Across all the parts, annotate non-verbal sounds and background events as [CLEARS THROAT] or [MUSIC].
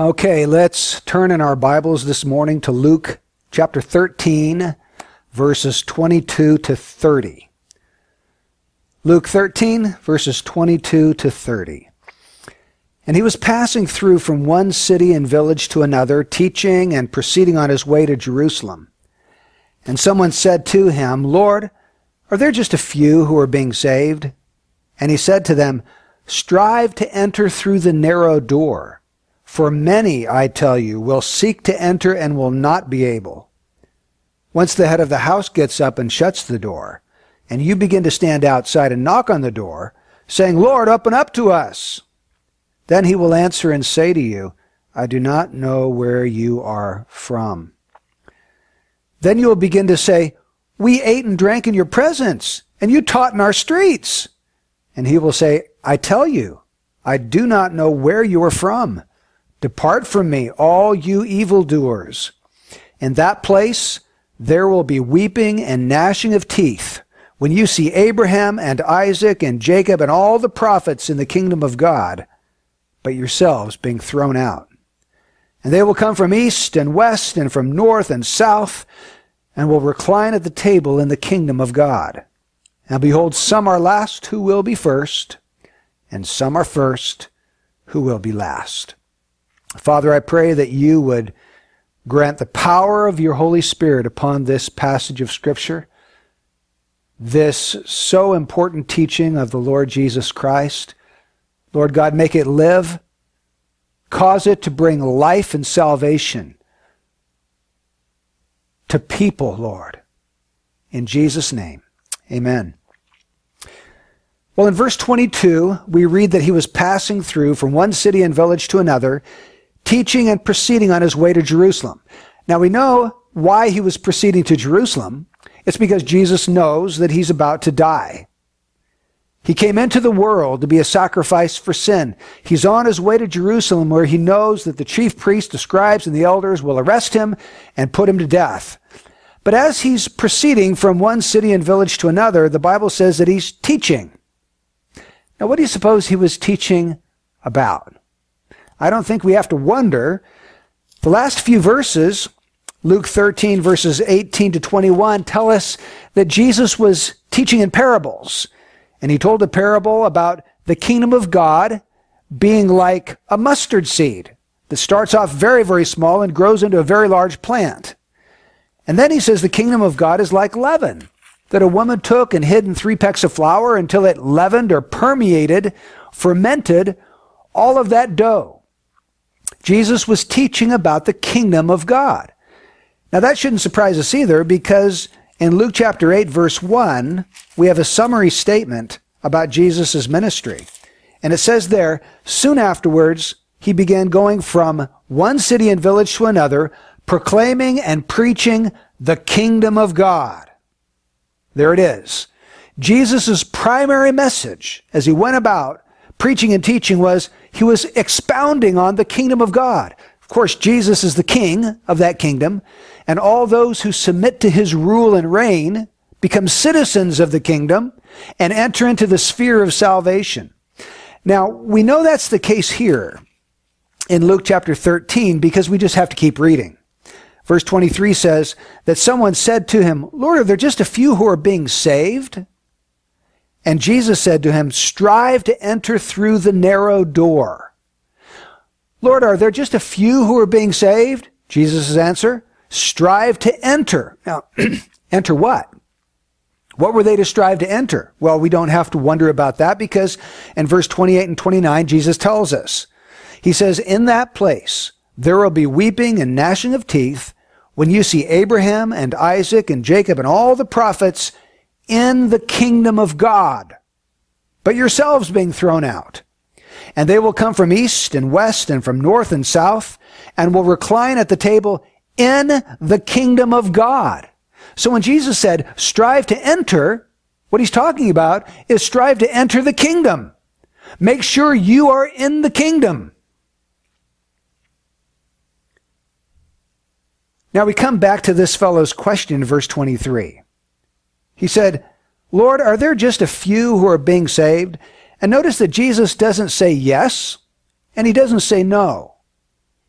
Okay, let's turn in our Bibles this morning to Luke chapter 13, verses 22 to 30. Luke 13, verses 22 to 30. And he was passing through from one city and village to another, teaching and proceeding on his way to Jerusalem. And someone said to him, Lord, are there just a few who are being saved? And he said to them, Strive to enter through the narrow door. For many, I tell you, will seek to enter and will not be able. Once the head of the house gets up and shuts the door, and you begin to stand outside and knock on the door, saying, Lord, open up to us. Then he will answer and say to you, I do not know where you are from. Then you will begin to say, We ate and drank in your presence, and you taught in our streets. And he will say, I tell you, I do not know where you are from. Depart from me, all you evildoers. In that place there will be weeping and gnashing of teeth when you see Abraham and Isaac and Jacob and all the prophets in the kingdom of God, but yourselves being thrown out. And they will come from east and west and from north and south and will recline at the table in the kingdom of God. And behold, some are last who will be first, and some are first who will be last. Father, I pray that you would grant the power of your Holy Spirit upon this passage of Scripture, this so important teaching of the Lord Jesus Christ. Lord God, make it live, cause it to bring life and salvation to people, Lord. In Jesus' name, amen. Well, in verse 22, we read that he was passing through from one city and village to another, teaching and proceeding on his way to Jerusalem. Now we know why he was proceeding to Jerusalem. It's because Jesus knows that he's about to die. He came into the world to be a sacrifice for sin. He's on his way to Jerusalem where he knows that the chief priests, the scribes, and the elders will arrest him and put him to death. But as he's proceeding from one city and village to another, the Bible says that he's teaching. Now, what do you suppose he was teaching about? I don't think we have to wonder. The last few verses, Luke 13, verses 18 to 21, tell us that Jesus was teaching in parables. And he told a parable about the kingdom of God being like a mustard seed that starts off very, very small and grows into a very large plant. And then he says the kingdom of God is like leaven that a woman took and hid in three pecks of flour until it leavened or permeated, fermented all of that dough. Jesus was teaching about the kingdom of God. Now that shouldn't surprise us either because in Luke chapter 8 verse 1, we have a summary statement about Jesus' ministry. And it says there, soon afterwards, he began going from one city and village to another, proclaiming and preaching the kingdom of God. There it is. Jesus' primary message as he went about preaching and teaching was he was expounding on the kingdom of God. Of course, Jesus is the king of that kingdom, and all those who submit to his rule and reign become citizens of the kingdom and enter into the sphere of salvation. Now, we know that's the case here in Luke chapter 13 because we just have to keep reading. Verse 23 says that someone said to him, Lord, are there just a few who are being saved? And Jesus said to him, Strive to enter through the narrow door. Lord, are there just a few who are being saved? Jesus' answer, Strive to enter. Now, [CLEARS THROAT] enter what? What were they to strive to enter? Well, we don't have to wonder about that because in verse 28 and 29, Jesus tells us. He says, In that place there will be weeping and gnashing of teeth when you see Abraham and Isaac and Jacob and all the prophets in the kingdom of God, but yourselves being thrown out. And they will come from east and west and from north and south and will recline at the table in the kingdom of God. So when Jesus said, strive to enter, what he's talking about is strive to enter the kingdom. Make sure you are in the kingdom. Now we come back to this fellow's question in verse 23. He said, Lord, are there just a few who are being saved? And notice that Jesus doesn't say yes, and he doesn't say no.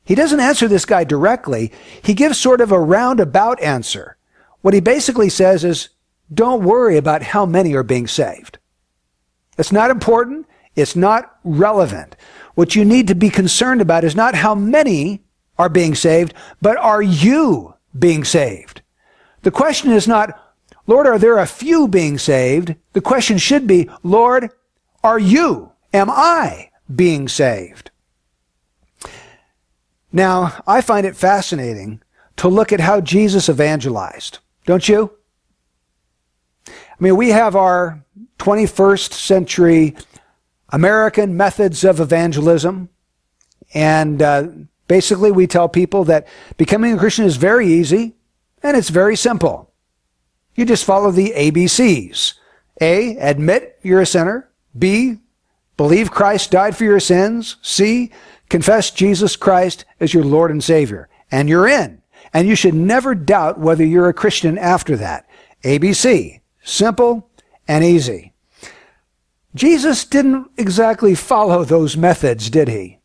he doesn't answer this guy directly. He gives sort of a roundabout answer. What he basically says is, don't worry about how many are being saved. It's not important. It's not relevant. What you need to be concerned about is not how many are being saved, but are you being saved? The question is not, Lord, are there a few being saved? The question should be, Lord, are you, am I being saved? Now, I find it fascinating to look at how Jesus evangelized. Don't you? I mean, we have our 21st century American methods of evangelism. And uh, basically, we tell people that becoming a Christian is very easy and it's very simple. You just follow the ABCs. A, admit you're a sinner. B, believe Christ died for your sins. C, confess Jesus Christ as your Lord and Savior. And you're in. And you should never doubt whether you're a Christian after that. ABC. Simple and easy. Jesus didn't exactly follow those methods, did he?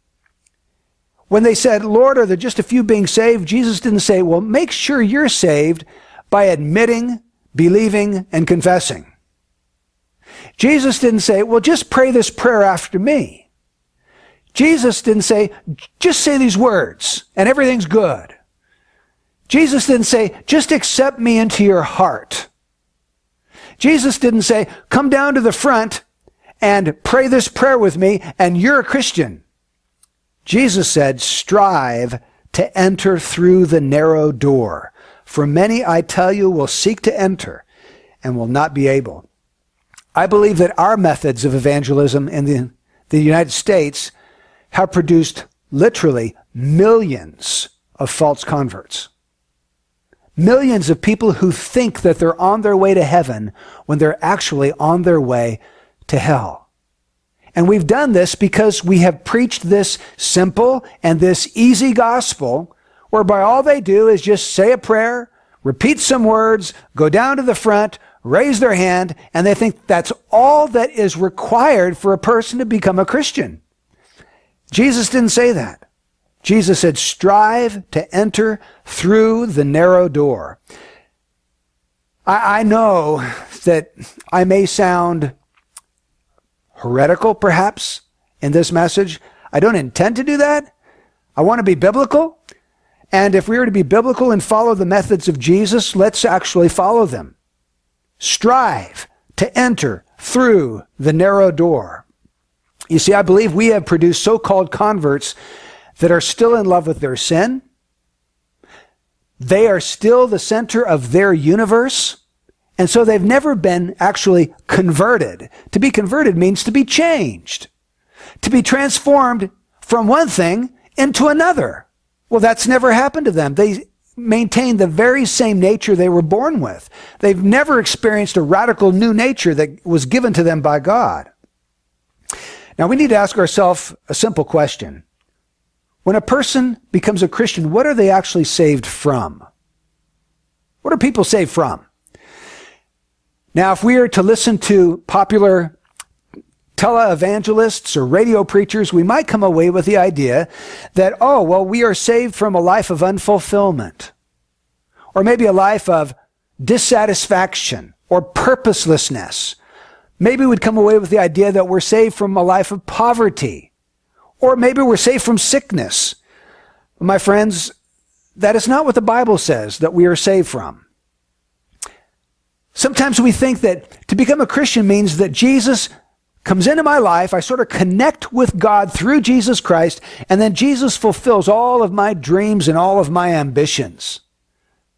When they said, Lord, are there just a few being saved? Jesus didn't say, well, make sure you're saved by admitting, believing, and confessing. Jesus didn't say, well, just pray this prayer after me. Jesus didn't say, just say these words and everything's good. Jesus didn't say, just accept me into your heart. Jesus didn't say, come down to the front and pray this prayer with me and you're a Christian. Jesus said, strive to enter through the narrow door. For many, I tell you, will seek to enter and will not be able. I believe that our methods of evangelism in the, the United States have produced literally millions of false converts. Millions of people who think that they're on their way to heaven when they're actually on their way to hell. And we've done this because we have preached this simple and this easy gospel whereby all they do is just say a prayer, repeat some words, go down to the front, raise their hand, and they think that's all that is required for a person to become a Christian. Jesus didn't say that. Jesus said, strive to enter through the narrow door. I, I know that I may sound heretical, perhaps, in this message. I don't intend to do that. I want to be biblical. And if we are to be biblical and follow the methods of Jesus, let's actually follow them. Strive to enter through the narrow door. You see, I believe we have produced so-called converts that are still in love with their sin. They are still the center of their universe. And so they've never been actually converted. To be converted means to be changed, to be transformed from one thing into another. Well, that's never happened to them. They maintain the very same nature they were born with. They've never experienced a radical new nature that was given to them by God. Now we need to ask ourselves a simple question. When a person becomes a Christian, what are they actually saved from? What are people saved from? Now, if we are to listen to popular televangelists or radio preachers, we might come away with the idea that, oh, well, we are saved from a life of unfulfillment, or maybe a life of dissatisfaction or purposelessness. Maybe we'd come away with the idea that we're saved from a life of poverty or maybe we're saved from sickness. My friends, that is not what the Bible says that we are saved from. Sometimes we think that to become a Christian means that Jesus comes into my life, I sort of connect with God through Jesus Christ, and then Jesus fulfills all of my dreams and all of my ambitions.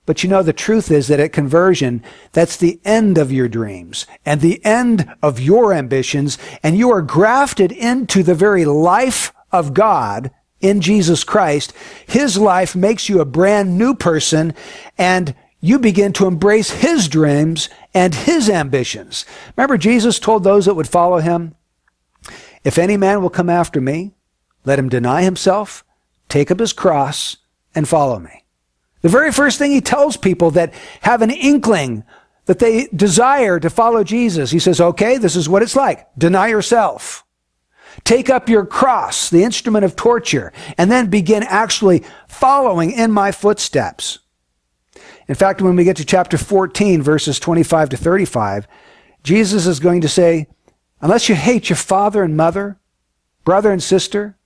But you know, the truth is that at conversion, that's the end of your dreams and the end of your ambitions, and you are grafted into the very life of God in Jesus Christ, His life makes you a brand new person and you begin to embrace His dreams and His ambitions. Remember, Jesus told those that would follow Him, If any man will come after me, let him deny himself, take up his cross, and follow me. The very first thing He tells people that have an inkling that they desire to follow Jesus, He says, okay, this is what it's like. Deny yourself. Take up your cross, the instrument of torture, and then begin actually following in my footsteps. In fact, when we get to chapter 14, verses 25 to 35, Jesus is going to say, unless you hate your father and mother, brother and sister,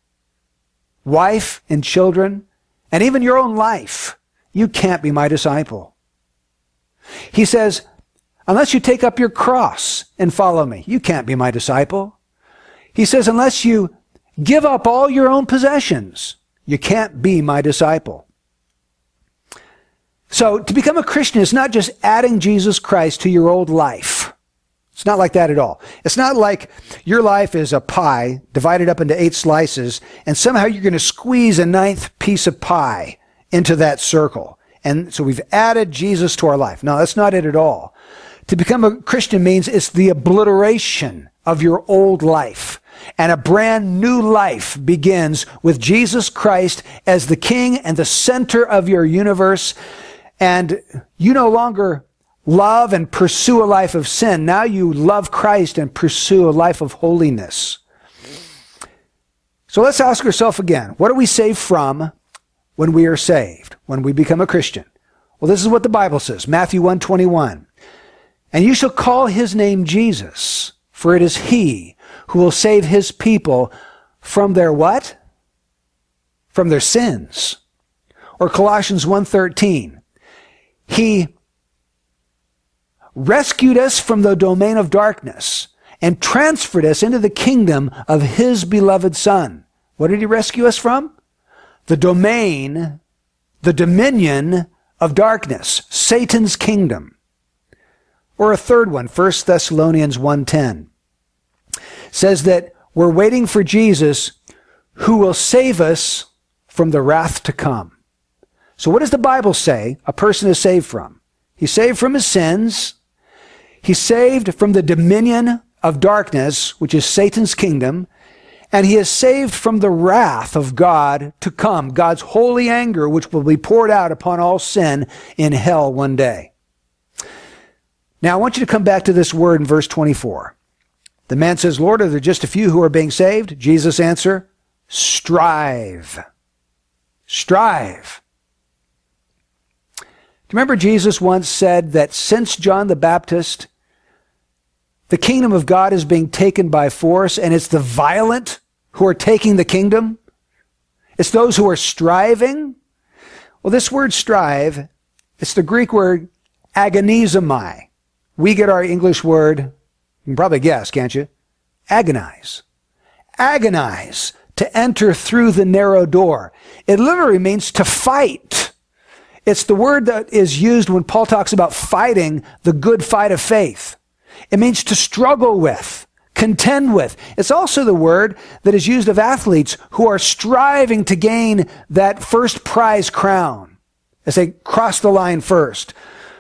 wife and children, and even your own life, you can't be my disciple. He says, unless you take up your cross and follow me, you can't be my disciple. He says, unless you give up all your own possessions, you can't be my disciple. So to become a Christian is not just adding Jesus Christ to your old life. It's not like that at all. It's not like your life is a pie divided up into eight slices and somehow you're going to squeeze a ninth piece of pie into that circle. And so we've added Jesus to our life. No, that's not it at all. To become a Christian means it's the obliteration of your old life. And a brand new life begins with Jesus Christ as the King and the center of your universe. And you no longer love and pursue a life of sin. Now you love Christ and pursue a life of holiness. So let's ask ourselves again, what are we saved from when we are saved, when we become a Christian? Well, this is what the Bible says, Matthew 121. And you shall call his name Jesus, for it is he who will save his people from their what? From their sins. Or Colossians 1:13. He rescued us from the domain of darkness and transferred us into the kingdom of his beloved son. What did he rescue us from? The domain, the dominion of darkness, Satan's kingdom. Or a third one, 1 Thessalonians 1:10 says that we're waiting for Jesus who will save us from the wrath to come. So what does the Bible say a person is saved from? He's saved from his sins, He's saved from the dominion of darkness, which is Satan's kingdom, and he is saved from the wrath of God to come, God's holy anger, which will be poured out upon all sin in hell one day. Now, I want you to come back to this word in verse 24. The man says, Lord, are there just a few who are being saved? Jesus answer, strive. Strive. You remember Jesus once said that since John the Baptist the kingdom of God is being taken by force, and it's the violent who are taking the kingdom. It's those who are striving. Well, this word strive, it's the Greek word agonizomai. We get our English word, you can probably guess, can't you? Agonize. Agonize to enter through the narrow door. It literally means to fight. It's the word that is used when Paul talks about fighting the good fight of faith. It means to struggle with, contend with. It's also the word that is used of athletes who are striving to gain that first prize crown as they cross the line first.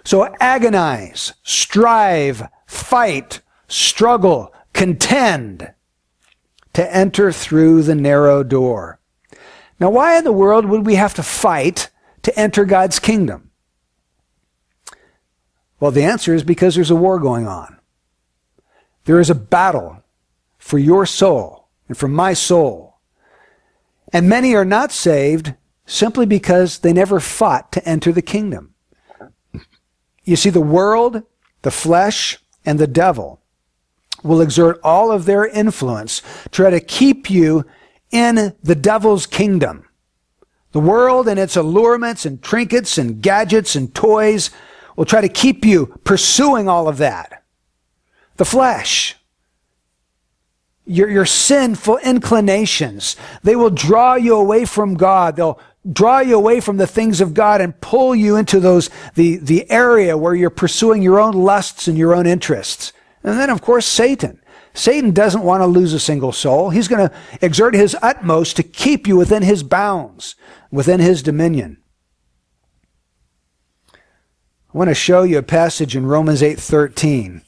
So agonize, strive, fight, struggle, contend to enter through the narrow door. Now, why in the world would we have to fight to enter God's kingdom? Well, the answer is because there's a war going on. There is a battle for your soul and for my soul. And many are not saved simply because they never fought to enter the kingdom. You see, the world, the flesh, and the devil will exert all of their influence to try to keep you in the devil's kingdom. The world and its allurements and trinkets and gadgets and toys will try to keep you pursuing all of that the flesh, your, your sinful inclinations. They will draw you away from God. They'll draw you away from the things of God and pull you into those, the, the area where you're pursuing your own lusts and your own interests. And then, of course, Satan. Satan doesn't want to lose a single soul. He's going to exert his utmost to keep you within his bounds, within his dominion. I want to show you a passage in Romans 8:13.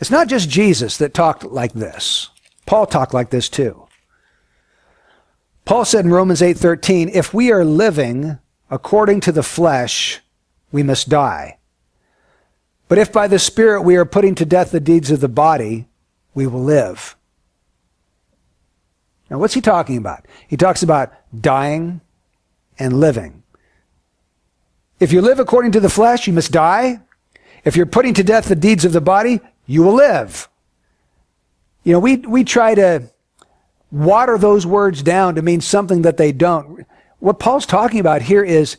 It's not just Jesus that talked like this. Paul talked like this too. Paul said in Romans 8:13, "If we are living according to the flesh, we must die. But if by the Spirit we are putting to death the deeds of the body, we will live. Now, what's he talking about? He talks about dying and living. If you live according to the flesh, you must die. If you're putting to death the deeds of the body, you will live. You know, we, we try to water those words down to mean something that they don't. What Paul's talking about here is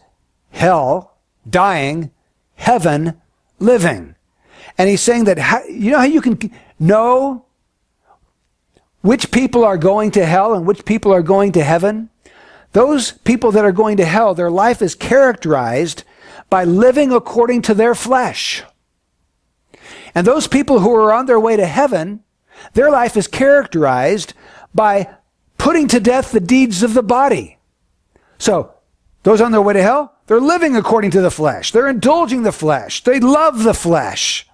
hell, dying, heaven, living. And he's saying that, you know how you can know which people are going to hell and which people are going to heaven? Those people that are going to hell, their life is characterized by living according to their flesh. And those people who are on their way to heaven, their life is characterized by putting to death the deeds of the body. So, those on their way to hell, they're living according to the flesh. They're indulging the flesh. They love the flesh.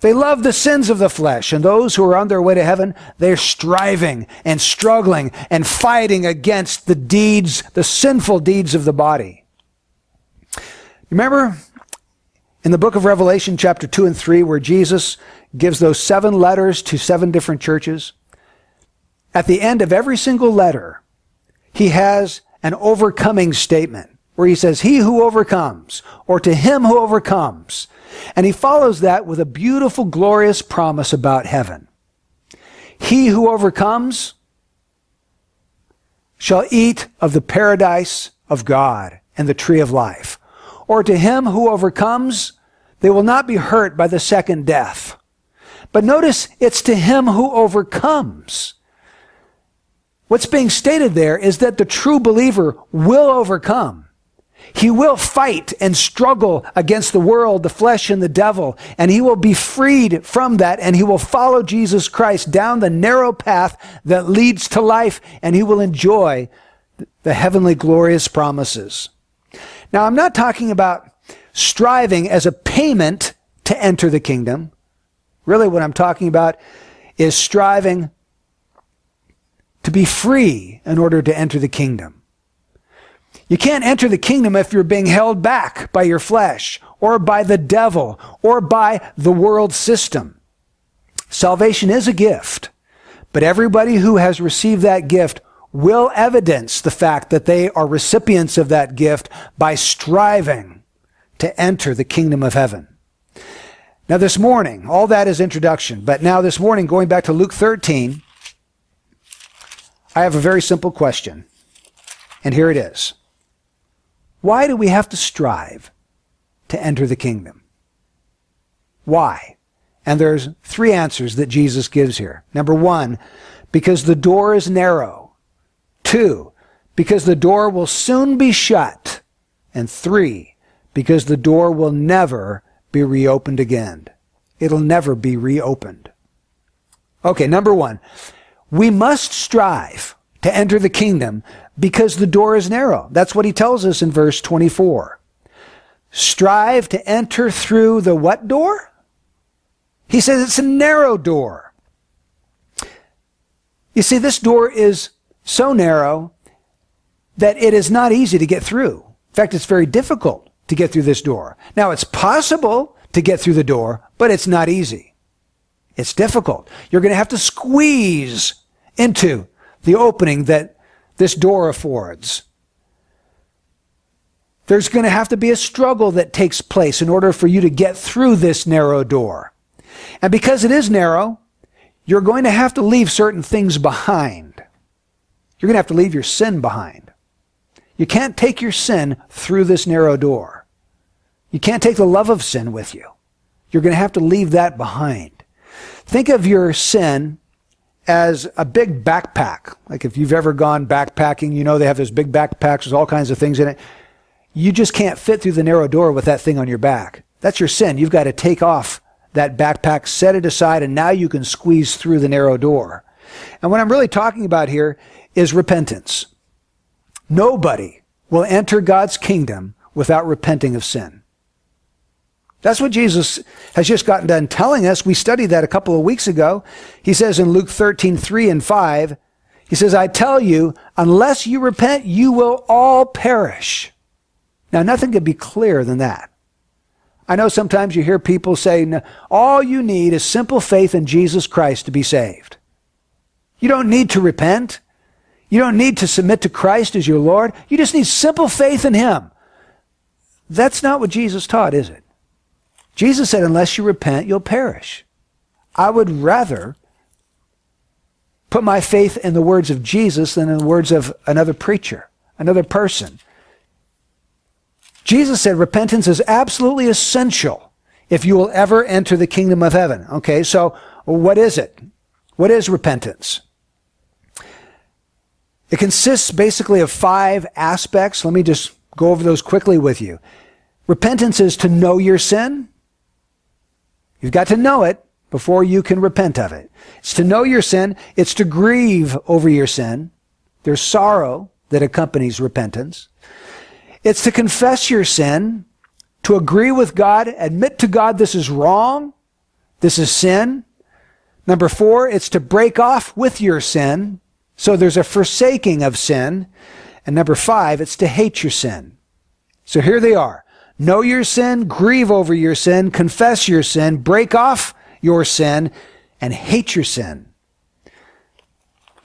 They love the sins of the flesh. And those who are on their way to heaven, they're striving and struggling and fighting against the deeds, the sinful deeds of the body. Remember in the book of Revelation, chapter 2 and 3, where Jesus gives those seven letters to seven different churches? At the end of every single letter, he has an overcoming statement where he says, He who overcomes, or to him who overcomes. And he follows that with a beautiful, glorious promise about heaven. He who overcomes shall eat of the paradise of God and the tree of life. Or to him who overcomes, they will not be hurt by the second death. But notice it's to him who overcomes. What's being stated there is that the true believer will overcome. He will fight and struggle against the world, the flesh, and the devil, and he will be freed from that, and he will follow Jesus Christ down the narrow path that leads to life, and he will enjoy the heavenly glorious promises. Now, I'm not talking about striving as a payment to enter the kingdom. Really, what I'm talking about is striving to be free in order to enter the kingdom. You can't enter the kingdom if you're being held back by your flesh or by the devil or by the world system. Salvation is a gift, but everybody who has received that gift will evidence the fact that they are recipients of that gift by striving to enter the kingdom of heaven. Now, this morning, all that is introduction, but now this morning, going back to Luke 13, I have a very simple question. And here it is. Why do we have to strive to enter the kingdom? Why? And there's three answers that Jesus gives here. Number one, because the door is narrow. Two, because the door will soon be shut. And three, because the door will never be reopened again. It'll never be reopened. Okay, number one, we must strive to enter the kingdom because the door is narrow. That's what he tells us in verse 24. Strive to enter through the what door? He says it's a narrow door. You see, this door is so narrow that it is not easy to get through. In fact, it's very difficult to get through this door. Now, it's possible to get through the door, but it's not easy. It's difficult. You're going to have to squeeze into the opening that this door affords. There's going to have to be a struggle that takes place in order for you to get through this narrow door. And because it is narrow, you're going to have to leave certain things behind. You're going to have to leave your sin behind. You can't take your sin through this narrow door. You can't take the love of sin with you. You're going to have to leave that behind. Think of your sin as a big backpack. Like if you've ever gone backpacking, you know they have those big backpacks with all kinds of things in it. You just can't fit through the narrow door with that thing on your back. That's your sin. You've got to take off that backpack, set it aside, and now you can squeeze through the narrow door. And what I'm really talking about here is repentance. Nobody will enter God's kingdom without repenting of sin. That's what Jesus has just gotten done telling us. We studied that a couple of weeks ago. He says in Luke 13, 3 and 5, he says, I tell you, unless you repent, you will all perish. Now, nothing could be clearer than that. I know sometimes you hear people say, all you need is simple faith in Jesus Christ to be saved. You don't need to repent. You don't need to submit to Christ as your Lord. You just need simple faith in Him. That's not what Jesus taught, is it? Jesus said, unless you repent, you'll perish. I would rather put my faith in the words of Jesus than in the words of another preacher, another person. Jesus said repentance is absolutely essential if you will ever enter the kingdom of heaven. Okay, so what is it? What is repentance? It consists basically of five aspects. Let me just go over those quickly with you. Repentance is to know your sin. You've got to know it before you can repent of it. It's to know your sin. It's to grieve over your sin. There's sorrow that accompanies repentance. It's to confess your sin, to agree with God, admit to God this is wrong, this is sin. Number four, it's to break off with your sin. So there's a forsaking of sin. And number five, it's to hate your sin. So here they are. Know your sin, grieve over your sin, confess your sin, break off your sin, and hate your sin.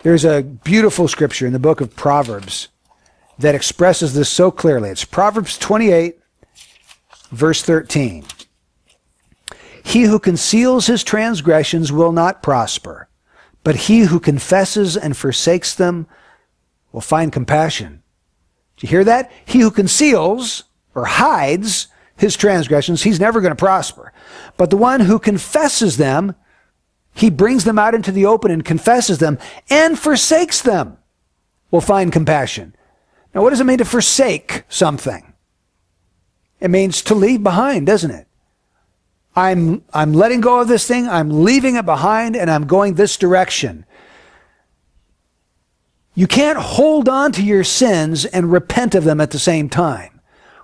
There's a beautiful scripture in the book of Proverbs that expresses this so clearly. It's Proverbs 28, verse 13. He who conceals his transgressions will not prosper, but he who confesses and forsakes them will find compassion. Do you hear that? He who conceals or hides his transgressions, he's never going to prosper. But the one who confesses them, he brings them out into the open and confesses them and forsakes them, will find compassion. Now, what does it mean to forsake something? It means to leave behind, doesn't it? I'm, I'm letting go of this thing, I'm leaving it behind, and I'm going this direction. You can't hold on to your sins and repent of them at the same time.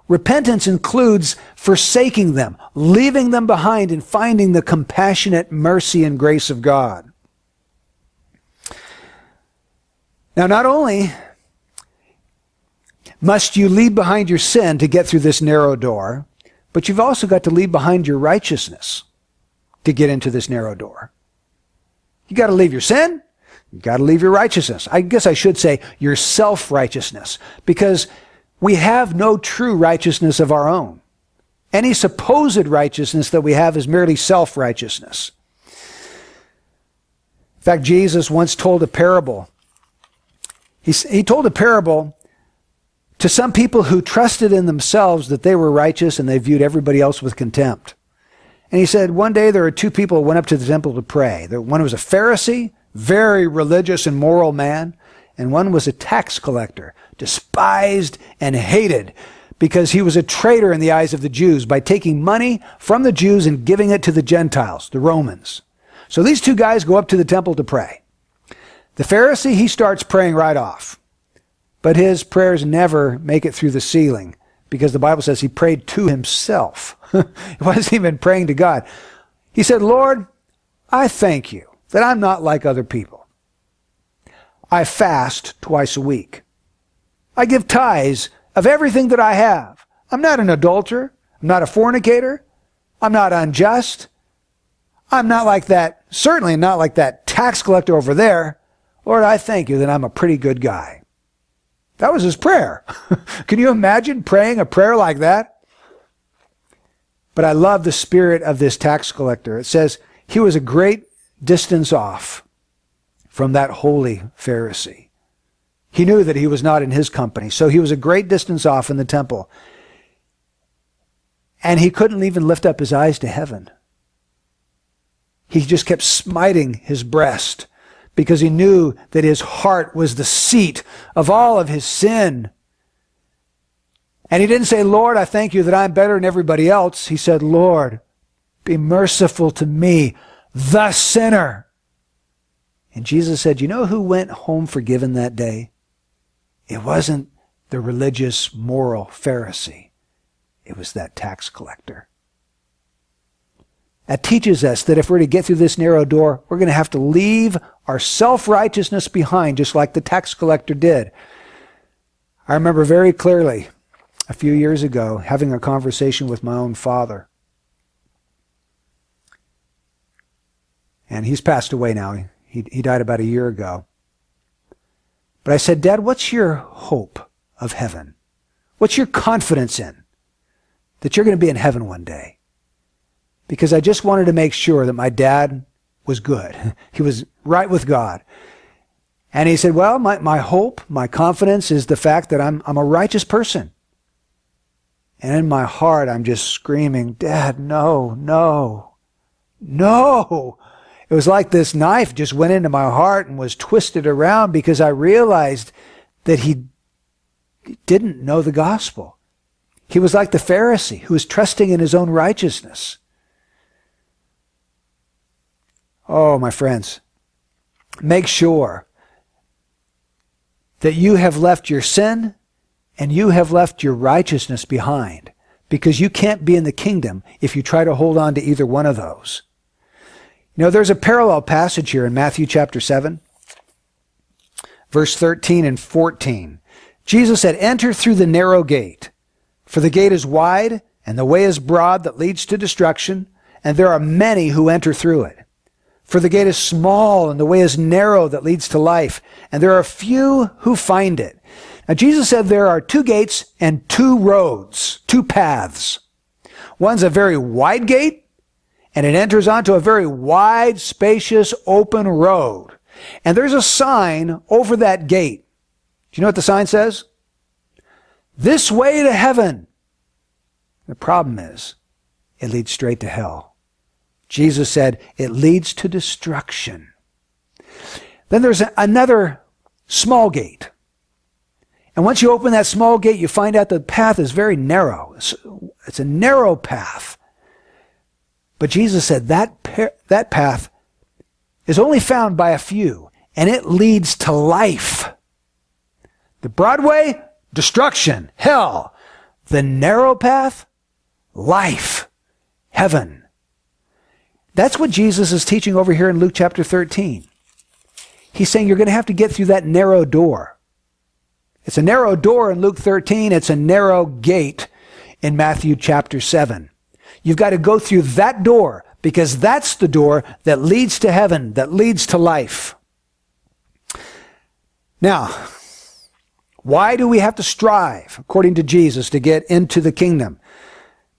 Repentance includes forsaking them, leaving them behind, and finding the compassionate mercy and grace of God. Now, not only must you leave behind your sin to get through this narrow door, but you've also got to leave behind your righteousness to get into this narrow door. You got to leave your sin. You got to leave your righteousness. I guess I should say your self-righteousness because we have no true righteousness of our own. Any supposed righteousness that we have is merely self-righteousness. In fact, Jesus once told a parable. He, he told a parable to some people who trusted in themselves that they were righteous and they viewed everybody else with contempt. And he said, one day there were two people who went up to the temple to pray. One was a Pharisee, very religious and moral man, and one was a tax collector, despised and hated because he was a traitor in the eyes of the Jews by taking money from the Jews and giving it to the Gentiles, the Romans. So these two guys go up to the temple to pray. The Pharisee, he starts praying right off. But his prayers never make it through the ceiling because the Bible says he prayed to himself. [LAUGHS] he wasn't even praying to God. He said, Lord, I thank you that I'm not like other people. I fast twice a week. I give tithes of everything that I have. I'm not an adulterer. I'm not a fornicator. I'm not unjust. I'm not like that, certainly not like that tax collector over there. Lord, I thank you that I'm a pretty good guy. That was his prayer. [LAUGHS] Can you imagine praying a prayer like that? But I love the spirit of this tax collector. It says he was a great distance off from that holy Pharisee. He knew that he was not in his company, so he was a great distance off in the temple. And he couldn't even lift up his eyes to heaven. He just kept smiting his breast because he knew that his heart was the seat of all of his sin. And he didn't say, Lord, I thank you that I'm better than everybody else. He said, Lord, be merciful to me, the sinner. And Jesus said, You know who went home forgiven that day? It wasn't the religious, moral Pharisee, it was that tax collector. That teaches us that if we're to get through this narrow door, we're going to have to leave our self righteousness behind, just like the tax collector did. I remember very clearly a few years ago having a conversation with my own father. And he's passed away now. He, he died about a year ago. But I said, Dad, what's your hope of heaven? What's your confidence in that you're going to be in heaven one day? Because I just wanted to make sure that my dad was good. [LAUGHS] he was right with God. And he said, Well, my, my hope, my confidence is the fact that I'm, I'm a righteous person. And in my heart, I'm just screaming, Dad, no, no, no. It was like this knife just went into my heart and was twisted around because I realized that he didn't know the gospel. He was like the Pharisee who was trusting in his own righteousness. Oh, my friends, make sure that you have left your sin and you have left your righteousness behind because you can't be in the kingdom if you try to hold on to either one of those. You know, there's a parallel passage here in Matthew chapter 7, verse 13 and 14. Jesus said, Enter through the narrow gate, for the gate is wide and the way is broad that leads to destruction, and there are many who enter through it. For the gate is small and the way is narrow that leads to life, and there are few who find it. Now, Jesus said there are two gates and two roads, two paths. One's a very wide gate, and it enters onto a very wide, spacious, open road. And there's a sign over that gate. Do you know what the sign says? This way to heaven. The problem is, it leads straight to hell. Jesus said it leads to destruction. Then there's another small gate. And once you open that small gate, you find out the path is very narrow. It's, a narrow path. But Jesus said that, that path is only found by a few, and it leads to life. The broad way, destruction, hell. The narrow path, life, heaven. That's what Jesus is teaching over here in Luke chapter 13. He's saying you're going to have to get through that narrow door. It's a narrow door in Luke 13. It's a narrow gate in Matthew chapter 7. You've got to go through that door because that's the door that leads to heaven, that leads to life. Now, why do we have to strive, according to Jesus, to get into the kingdom?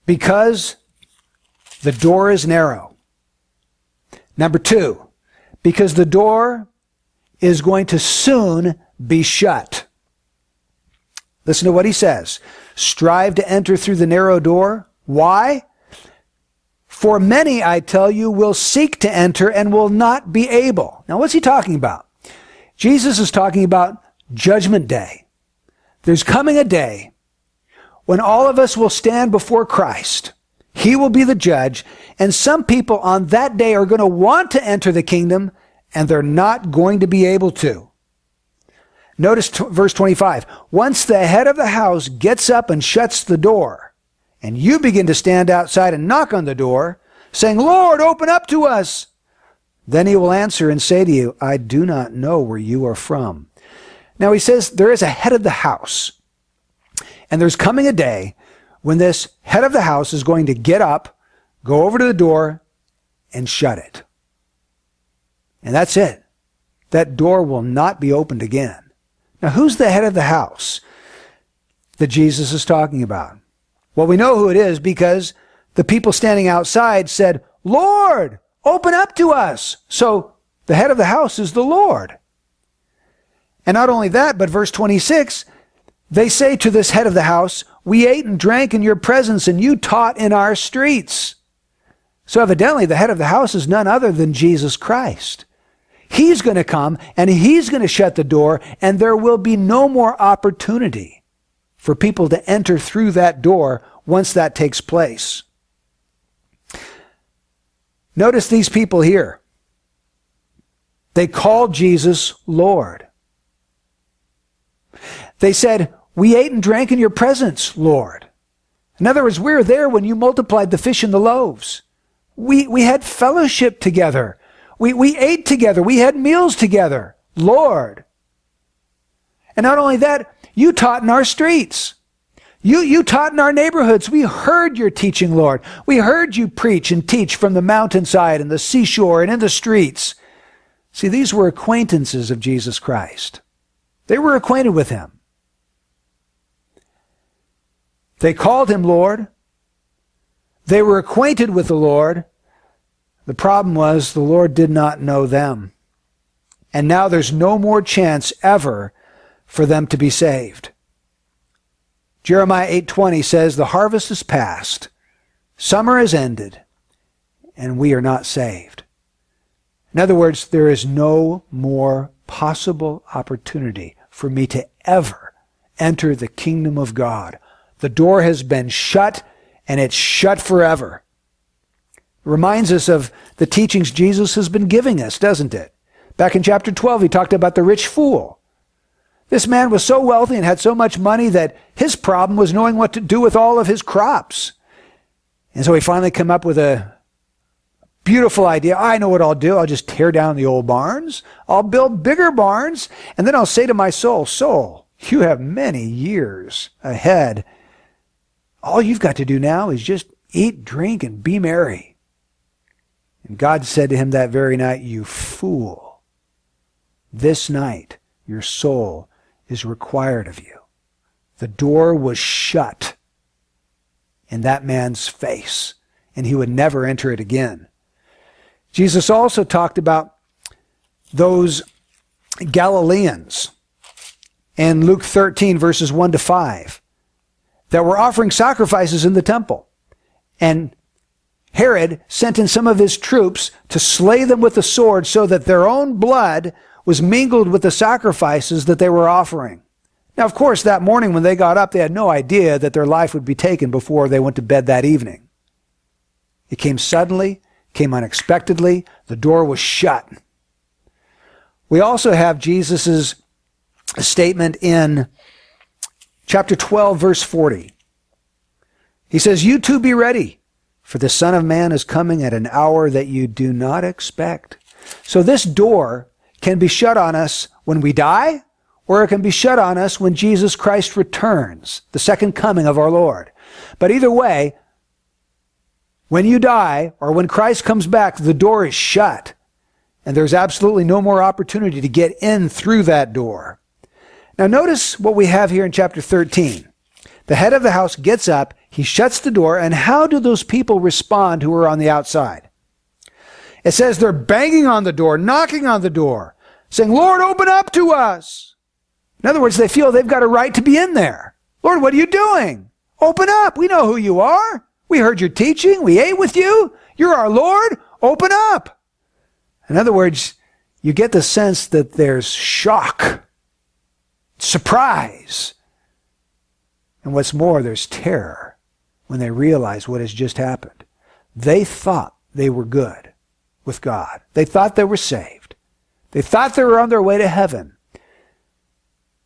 Because the door is narrow. Number two, because the door is going to soon be shut. Listen to what he says. Strive to enter through the narrow door. Why? For many, I tell you, will seek to enter and will not be able. Now, what's he talking about? Jesus is talking about judgment day. There's coming a day when all of us will stand before Christ. He will be the judge, and some people on that day are going to want to enter the kingdom, and they're not going to be able to. Notice t- verse 25. Once the head of the house gets up and shuts the door, and you begin to stand outside and knock on the door, saying, Lord, open up to us. Then he will answer and say to you, I do not know where you are from. Now he says there is a head of the house. And there's coming a day when this head of the house is going to get up, go over to the door, and shut it. And that's it. That door will not be opened again. Now, who's the head of the house that Jesus is talking about? Well, we know who it is because the people standing outside said, Lord, open up to us. So the head of the house is the Lord. And not only that, but verse 26, they say to this head of the house, We ate and drank in your presence, and you taught in our streets. So evidently, the head of the house is none other than Jesus Christ. He's going to come and he's going to shut the door, and there will be no more opportunity for people to enter through that door once that takes place. Notice these people here. They called Jesus Lord. They said, We ate and drank in your presence, Lord. In other words, we were there when you multiplied the fish and the loaves. We, we had fellowship together. We, we ate together. We had meals together. Lord. And not only that, you taught in our streets. You, you taught in our neighborhoods. We heard your teaching, Lord. We heard you preach and teach from the mountainside and the seashore and in the streets. See, these were acquaintances of Jesus Christ. They were acquainted with him. They called him Lord. They were acquainted with the Lord. The problem was the Lord did not know them. And now there's no more chance ever for them to be saved. Jeremiah 8:20 says the harvest is past, summer is ended, and we are not saved. In other words, there is no more possible opportunity for me to ever enter the kingdom of God. The door has been shut and it's shut forever. It reminds us of the teachings Jesus has been giving us, doesn't it? Back in chapter 12, he talked about the rich fool. This man was so wealthy and had so much money that his problem was knowing what to do with all of his crops. And so he finally came up with a beautiful idea. I know what I'll do. I'll just tear down the old barns. I'll build bigger barns. And then I'll say to my soul, soul, you have many years ahead. All you've got to do now is just eat, drink, and be merry. And God said to him that very night, you fool. This night, your soul is required of you. The door was shut in that man's face, and he would never enter it again. Jesus also talked about those Galileans in Luke 13, verses 1 to 5, that were offering sacrifices in the temple. And Herod sent in some of his troops to slay them with the sword so that their own blood was mingled with the sacrifices that they were offering. Now, of course, that morning when they got up, they had no idea that their life would be taken before they went to bed that evening. It came suddenly, came unexpectedly, the door was shut. We also have Jesus' statement in chapter 12, verse 40. He says, You too be ready, for the Son of Man is coming at an hour that you do not expect. So this door can be shut on us when we die, or it can be shut on us when Jesus Christ returns, the second coming of our Lord. But either way, when you die or when Christ comes back, the door is shut. And there's absolutely no more opportunity to get in through that door. Now notice what we have here in chapter 13. The head of the house gets up, he shuts the door, and how do those people respond who are on the outside? It says they're banging on the door, knocking on the door, saying, Lord, open up to us. In other words, they feel they've got a right to be in there. Lord, what are you doing? Open up. We know who you are. We heard your teaching. We ate with you. You're our Lord. Open up. In other words, you get the sense that there's shock, surprise, and what's more, there's terror when they realize what has just happened. They thought they were good with God. They thought they were saved. They thought they were on their way to heaven,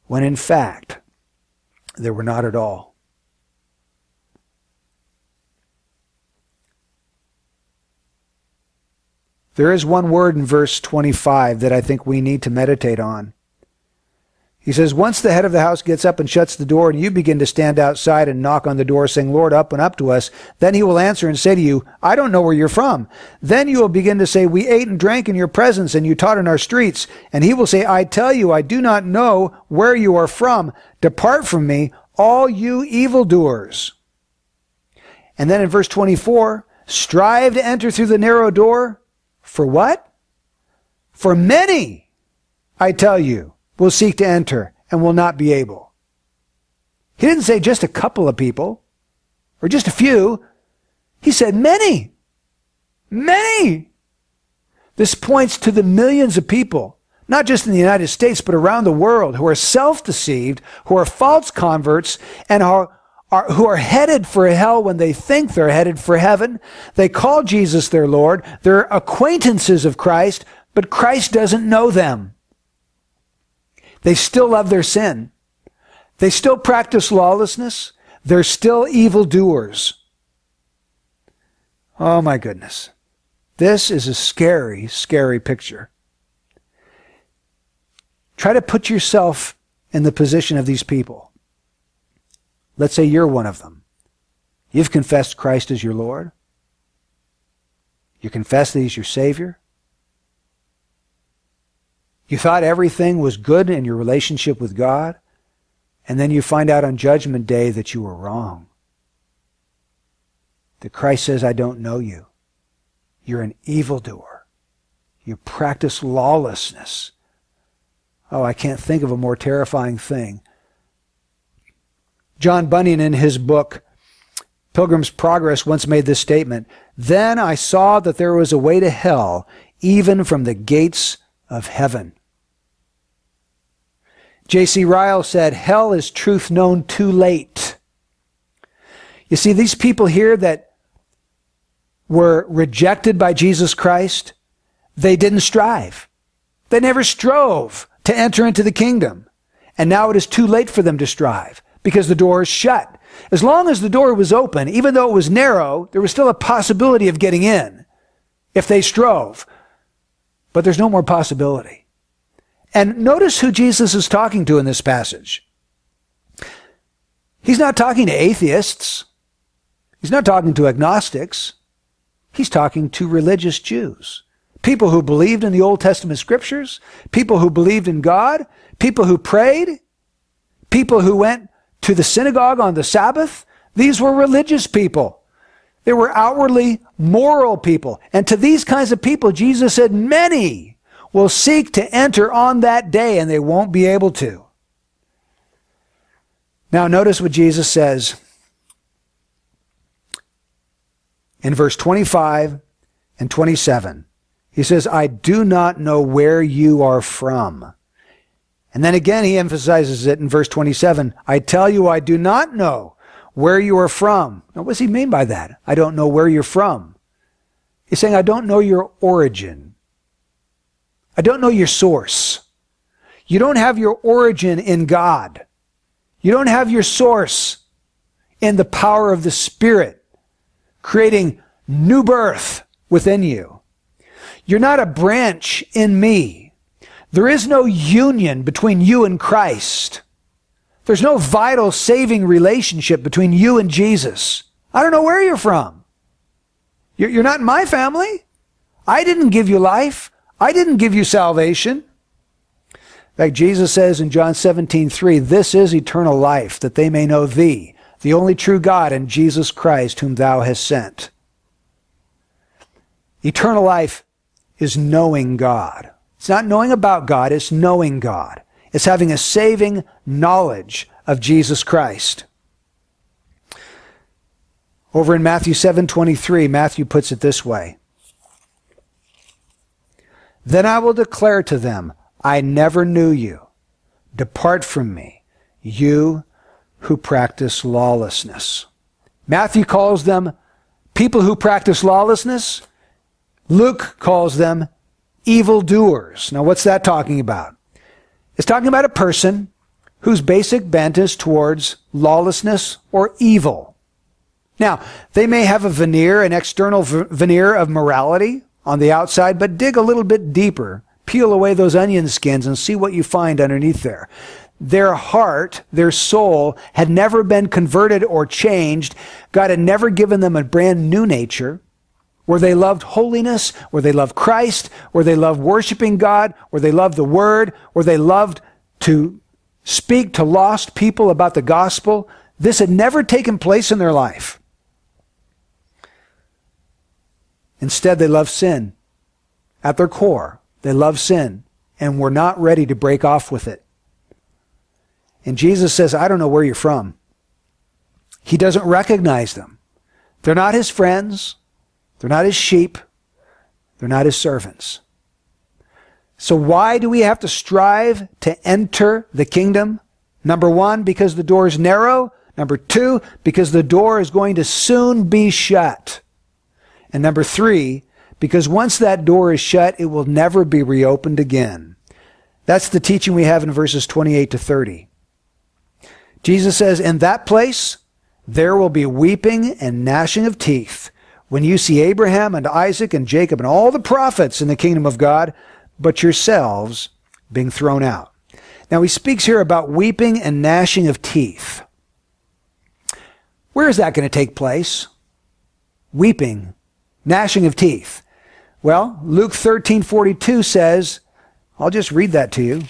when in fact, they were not at all. There is one word in verse 25 that I think we need to meditate on. He says, Once the head of the house gets up and shuts the door, and you begin to stand outside and knock on the door, saying, Lord, up and up to us, then he will answer and say to you, I don't know where you're from. Then you will begin to say, We ate and drank in your presence, and you taught in our streets. And he will say, I tell you, I do not know where you are from. Depart from me, all you evildoers. And then in verse 24, strive to enter through the narrow door. For what? For many, I tell you will seek to enter and will not be able. He didn't say just a couple of people or just a few. He said many. Many. This points to the millions of people, not just in the United States, but around the world, who are self-deceived, who are false converts, and are, are, who are headed for hell when they think they're headed for heaven. They call Jesus their Lord. They're acquaintances of Christ, but Christ doesn't know them. They still love their sin. They still practice lawlessness. They're still evildoers. Oh my goodness. This is a scary, scary picture. Try to put yourself in the position of these people. Let's say you're one of them. You've confessed Christ as your Lord. You confess that He's your Savior. You thought everything was good in your relationship with God, and then you find out on Judgment Day that you were wrong. That Christ says, I don't know you. You're an evildoer. You practice lawlessness. Oh, I can't think of a more terrifying thing. John Bunyan, in his book, Pilgrim's Progress, once made this statement Then I saw that there was a way to hell, even from the gates of heaven. J.C. Ryle said, Hell is truth known too late. You see, these people here that were rejected by Jesus Christ, they didn't strive. They never strove to enter into the kingdom. And now it is too late for them to strive because the door is shut. As long as the door was open, even though it was narrow, there was still a possibility of getting in if they strove. But there's no more possibility. And notice who Jesus is talking to in this passage. He's not talking to atheists. He's not talking to agnostics. He's talking to religious Jews. People who believed in the Old Testament scriptures, people who believed in God, people who prayed, people who went to the synagogue on the Sabbath. These were religious people. They were outwardly moral people. And to these kinds of people, Jesus said, many will seek to enter on that day and they won't be able to. Now, notice what Jesus says in verse 25 and 27. He says, I do not know where you are from. And then again, he emphasizes it in verse 27. I tell you, I do not know where you are from. Now, what does he mean by that? I don't know where you're from. He's saying, I don't know your origin. I don't know your source. You don't have your origin in God. You don't have your source in the power of the Spirit, creating new birth within you. You're not a branch in me. There is no union between you and Christ. There's no vital saving relationship between you and Jesus. I don't know where you're from. You're not in my family. I didn't give you life. I didn't give you salvation. In fact, Jesus says in John 17, 3, This is eternal life, that they may know thee, the only true God, and Jesus Christ, whom thou hast sent. Eternal life is knowing God. It's not knowing about God, it's knowing God. It's having a saving knowledge of Jesus Christ. Over in Matthew 7:23, Matthew puts it this way. Then I will declare to them, I never knew you. Depart from me, you who practice lawlessness. Matthew calls them people who practice lawlessness. Luke calls them evildoers. Now, what's that talking about? It's talking about a person whose basic bent is towards lawlessness or evil. Now, they may have a veneer, an external veneer of morality on the outside, but dig a little bit deeper. Peel away those onion skins and see what you find underneath there. Their heart, their soul had never been converted or changed. God had never given them a brand new nature where they loved holiness, where they loved Christ, where they loved worshiping God, where they loved the Word, where they loved to speak to lost people about the gospel. This had never taken place in their life. Instead, they love sin. At their core, they love sin and were not ready to break off with it. And Jesus says, I don't know where you're from. He doesn't recognize them. They're not his friends. They're not his sheep. They're not his servants. So why do we have to strive to enter the kingdom? Number one, because the door is narrow. Number two, because the door is going to soon be shut. And number three, because once that door is shut, it will never be reopened again. That's the teaching we have in verses 28 to 30. Jesus says, In that place, there will be weeping and gnashing of teeth when you see Abraham and Isaac and Jacob and all the prophets in the kingdom of God, but yourselves being thrown out. Now he speaks here about weeping and gnashing of teeth. Where is that going to take place? Weeping, gnashing of teeth. Well, Luke 13:42 says, I'll just read that to you.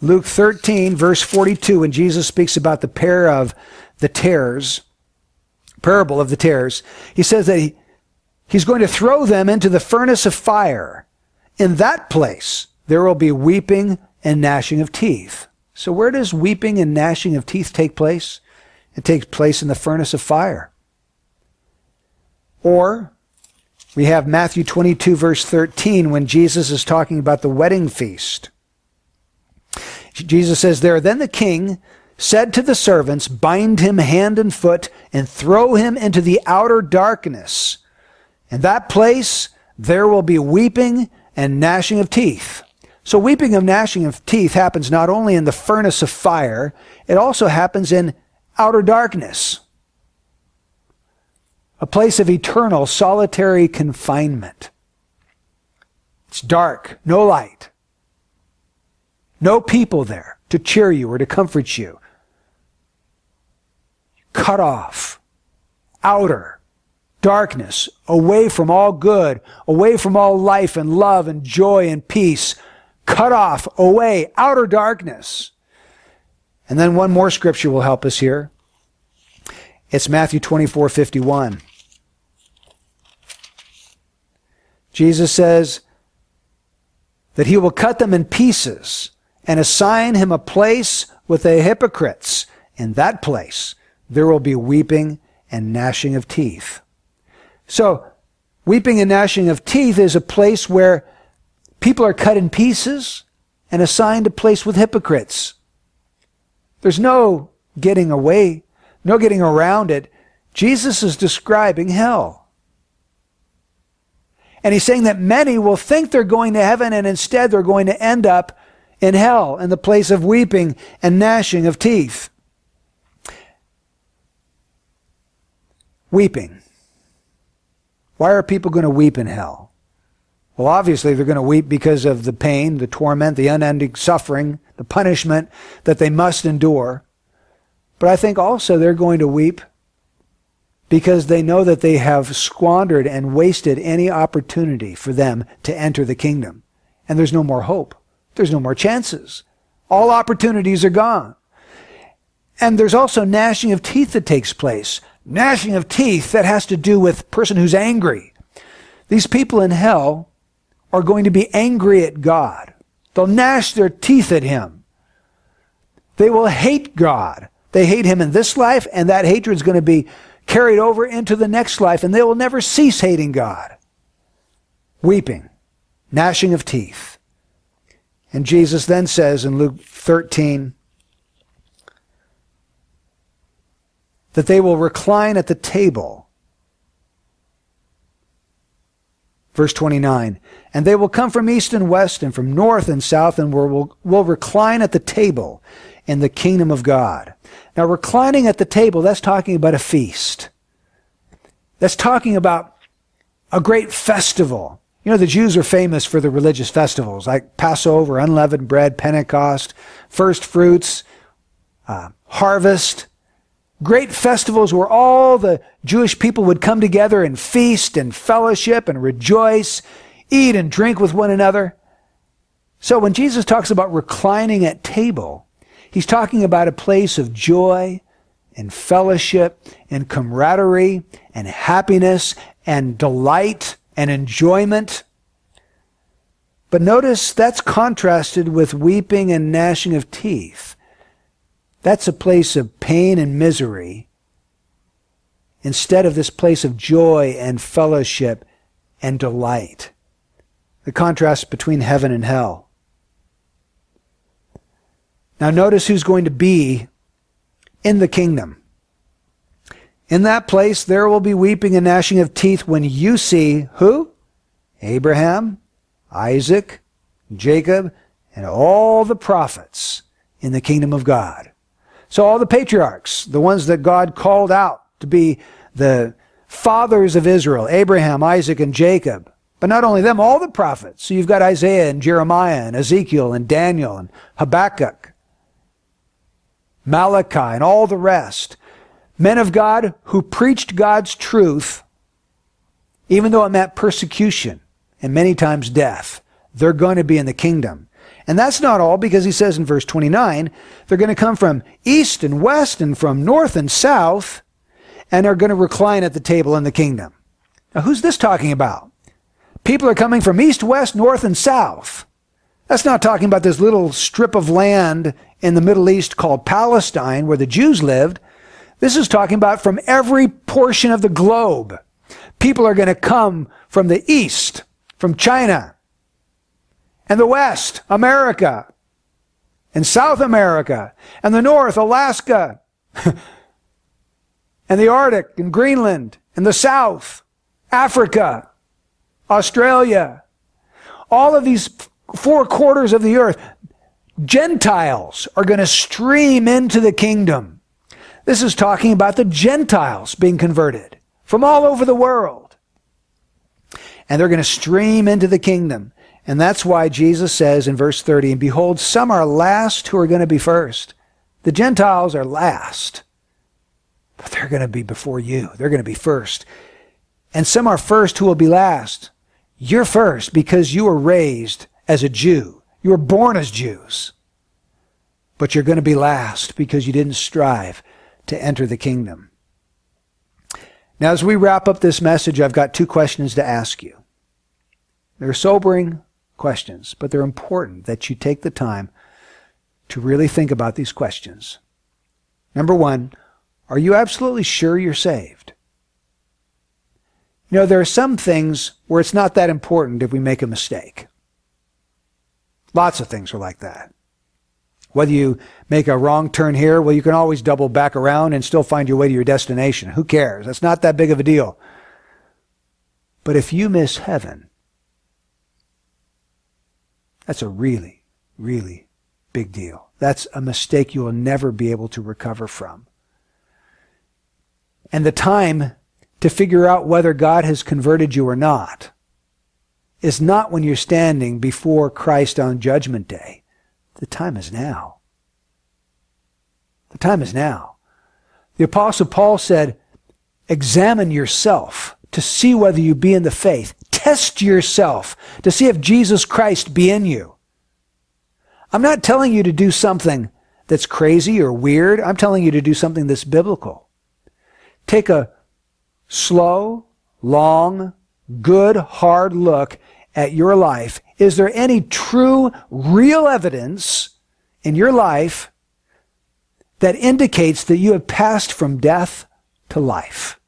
Luke 13 verse 42 when Jesus speaks about the pair of the tares, parable of the tares, he says that he, he's going to throw them into the furnace of fire. In that place there will be weeping and gnashing of teeth. So where does weeping and gnashing of teeth take place? It takes place in the furnace of fire. Or we have Matthew 22 verse 13 when Jesus is talking about the wedding feast. Jesus says there, then the king said to the servants, bind him hand and foot and throw him into the outer darkness. In that place there will be weeping and gnashing of teeth. So weeping and gnashing of teeth happens not only in the furnace of fire, it also happens in outer darkness. A place of eternal solitary confinement. It's dark, no light. No people there to cheer you or to comfort you. Cut off. Outer darkness, away from all good, away from all life and love and joy and peace, cut off, away, outer darkness. And then one more scripture will help us here. It's Matthew 24, 51. Jesus says that he will cut them in pieces and assign him a place with the hypocrites. In that place, there will be weeping and gnashing of teeth. So, weeping and gnashing of teeth is a place where people are cut in pieces and assigned a place with hypocrites. There's no getting away, no getting around it. Jesus is describing hell. And he's saying that many will think they're going to heaven and instead they're going to end up in hell, in the place of weeping and gnashing of teeth. Weeping. Why are people going to weep in hell? Well, obviously, they're going to weep because of the pain, the torment, the unending suffering, the punishment that they must endure. But I think also they're going to weep because they know that they have squandered and wasted any opportunity for them to enter the kingdom. And there's no more hope. There's no more chances. All opportunities are gone. And there's also gnashing of teeth that takes place gnashing of teeth that has to do with person who's angry. These people in hell are going to be angry at God. They'll gnash their teeth at him. They will hate God. They hate him in this life, and that hatred is going to be carried over into the next life, and they will never cease hating God. Weeping, gnashing of teeth. And Jesus then says in Luke 13, that they will recline at the table. Verse 29, and they will come from east and west and from north and south and will, will recline at the table in the kingdom of God. Now, reclining at the table, that's talking about a feast. That's talking about a great festival. You know, the Jews are famous for the religious festivals like Passover, unleavened bread, Pentecost, first fruits, uh, harvest great festivals where all the Jewish people would come together and feast and fellowship and rejoice, eat and drink with one another. So when Jesus talks about reclining at table, he's talking about a place of joy and fellowship and camaraderie and happiness and delight and enjoyment. But notice that's contrasted with weeping and gnashing of teeth. That's a place of pain and misery instead of this place of joy and fellowship and delight. The contrast between heaven and hell. Now, notice who's going to be in the kingdom. In that place, there will be weeping and gnashing of teeth when you see who? Abraham, Isaac, Jacob, and all the prophets in the kingdom of God. So all the patriarchs, the ones that God called out to be the fathers of Israel, Abraham, Isaac, and Jacob. But not only them, all the prophets. So you've got Isaiah and Jeremiah and Ezekiel and Daniel and Habakkuk. Malachi, and all the rest. Men of God who preached God's truth, even though it meant persecution and many times death. They're going to be in the kingdom. And that's not all because he says in verse 29, they're going to come from east and west and from north and south and are going to recline at the table in the kingdom. Now, who's this talking about? People are coming from east, west, north, and south. That's not talking about this little strip of land in the Middle East called Palestine where the Jews lived. This is talking about from every portion of the globe. People are going to come from the east, from China, and the west, America, and South America, and the north, Alaska, [LAUGHS] and the Arctic, and Greenland, and the south, Africa, Australia, all of these four quarters of the earth, Gentiles are going to stream into the kingdom. This is talking about the Gentiles being converted from all over the world. And they're going to stream into the kingdom. And that's why Jesus says in verse 30, And behold, some are last who are going to be first. The Gentiles are last, but they're going to be before you. They're going to be first. And some are first who will be last. You're first because you were raised as a Jew. You were born as Jews. But you're going to be last because you didn't strive to enter the kingdom. Now, as we wrap up this message, I've got two questions to ask you. They're sobering questions, but they're important that you take the time to really think about these questions. Number one, are you absolutely sure you're saved? You know, there are some things where it's not that important if we make a mistake. Lots of things are like that. Whether you make a wrong turn here, well, you can always double back around and still find your way to your destination. Who cares? That's not that big of a deal. But if you miss heaven, that's a really, really big deal. That's a mistake you will never be able to recover from. And the time to figure out whether God has converted you or not is not when you're standing before Christ on Judgment Day. The time is now. The time is now. The Apostle Paul said, Examine yourself to see whether you be in the faith. Test yourself to see if Jesus Christ be in you. I'm not telling you to do something that's crazy or weird. I'm telling you to do something that's biblical. Take a slow, long, good, hard look at your life. Is there any true, real evidence in your life that indicates that you have passed from death to life?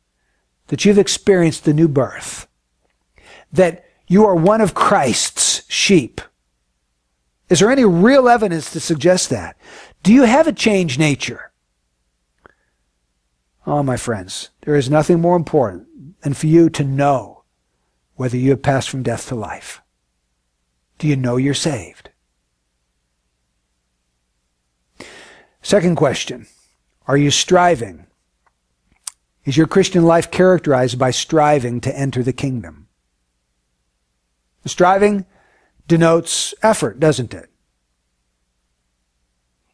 That you've experienced the new birth? That you are one of Christ's sheep? Is there any real evidence to suggest that? Do you have a changed nature? Oh, my friends, there is nothing more important than for you to know whether you have passed from death to life. Do you know you're saved? Second question Are you striving? Is your Christian life characterized by striving to enter the kingdom? Striving denotes effort, doesn't it?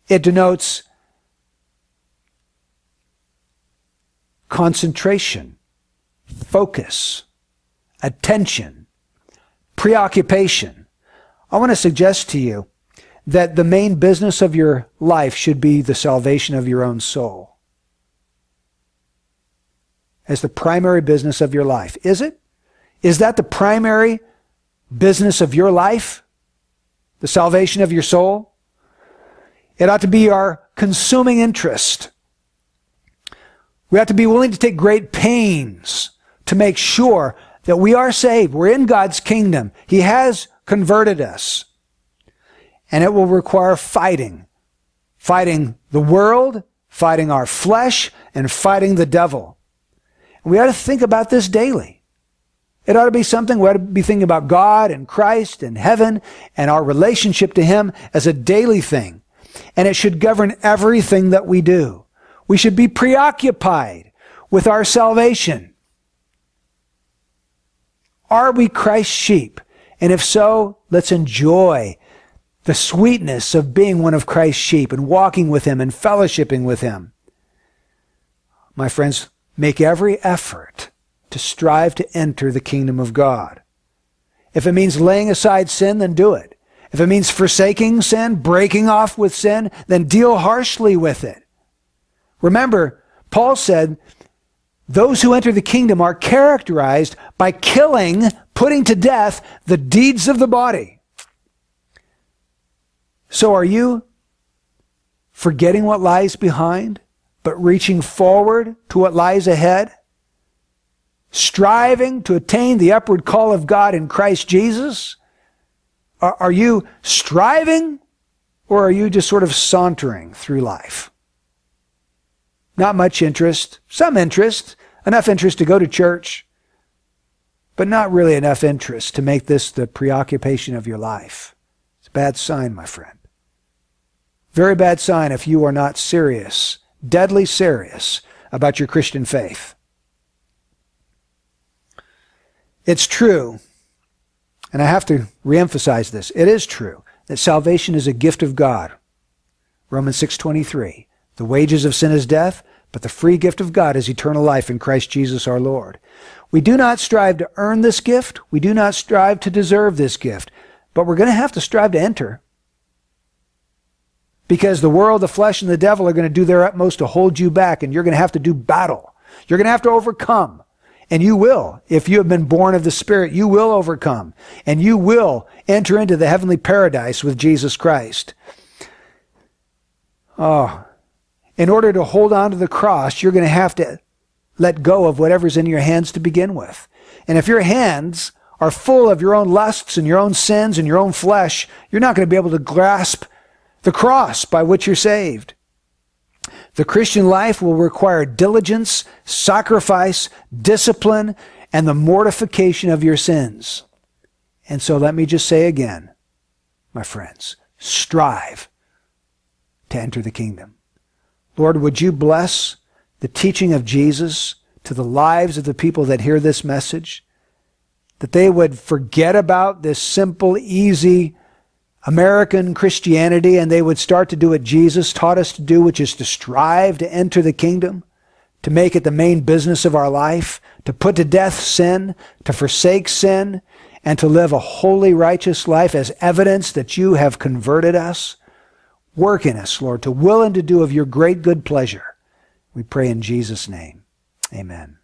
It denotes concentration, focus, attention, preoccupation. I want to suggest to you that the main business of your life should be the salvation of your own soul. As the primary business of your life. Is it? Is that the primary business of your life? The salvation of your soul? It ought to be our consuming interest. We have to be willing to take great pains to make sure that we are saved. We're in God's kingdom. He has converted us. And it will require fighting. Fighting the world, fighting our flesh, and fighting the devil. We ought to think about this daily. It ought to be something we ought to be thinking about God and Christ and heaven and our relationship to Him as a daily thing. And it should govern everything that we do. We should be preoccupied with our salvation. Are we Christ's sheep? And if so, let's enjoy the sweetness of being one of Christ's sheep and walking with Him and fellowshipping with Him. My friends, make every effort to strive to enter the kingdom of God. If it means laying aside sin, then do it. If it means forsaking sin, breaking off with sin, then deal harshly with it. Remember, Paul said, those who enter the kingdom are characterized by killing, putting to death the deeds of the body. So are you forgetting what lies behind, but reaching forward to what lies ahead? Striving to attain the upward call of God in Christ Jesus? Are, are you striving or are you just sort of sauntering through life? Not much interest, some interest, enough interest to go to church, but not really enough interest to make this the preoccupation of your life. It's a bad sign, my friend. Very bad sign if you are not serious, deadly serious about your Christian faith. It's true, and I have to reemphasize this. It is true that salvation is a gift of God. Romans 6:23. The wages of sin is death, but the free gift of God is eternal life in Christ Jesus our Lord. We do not strive to earn this gift. We do not strive to deserve this gift, but we're going to have to strive to enter because the world, the flesh, and the devil are going to do their utmost to hold you back, and you're going to have to do battle. You're going to have to overcome. And you will. If you have been born of the Spirit, you will overcome. And you will enter into the heavenly paradise with Jesus Christ. Oh, in order to hold on to the cross, you're going to have to let go of whatever's in your hands to begin with. And if your hands are full of your own lusts and your own sins and your own flesh, you're not going to be able to grasp the cross by which you're saved. The Christian life will require diligence, sacrifice, discipline, and the mortification of your sins. And so let me just say again, my friends, strive to enter the kingdom. Lord, would you bless the teaching of Jesus to the lives of the people that hear this message? That they would forget about this simple, easy, American Christianity and they would start to do what Jesus taught us to do, which is to strive to enter the kingdom, to make it the main business of our life, to put to death sin, to forsake sin, and to live a holy, righteous life as evidence that you have converted us. Work in us, Lord, to will and to do of your great good pleasure. We pray in Jesus' name. Amen.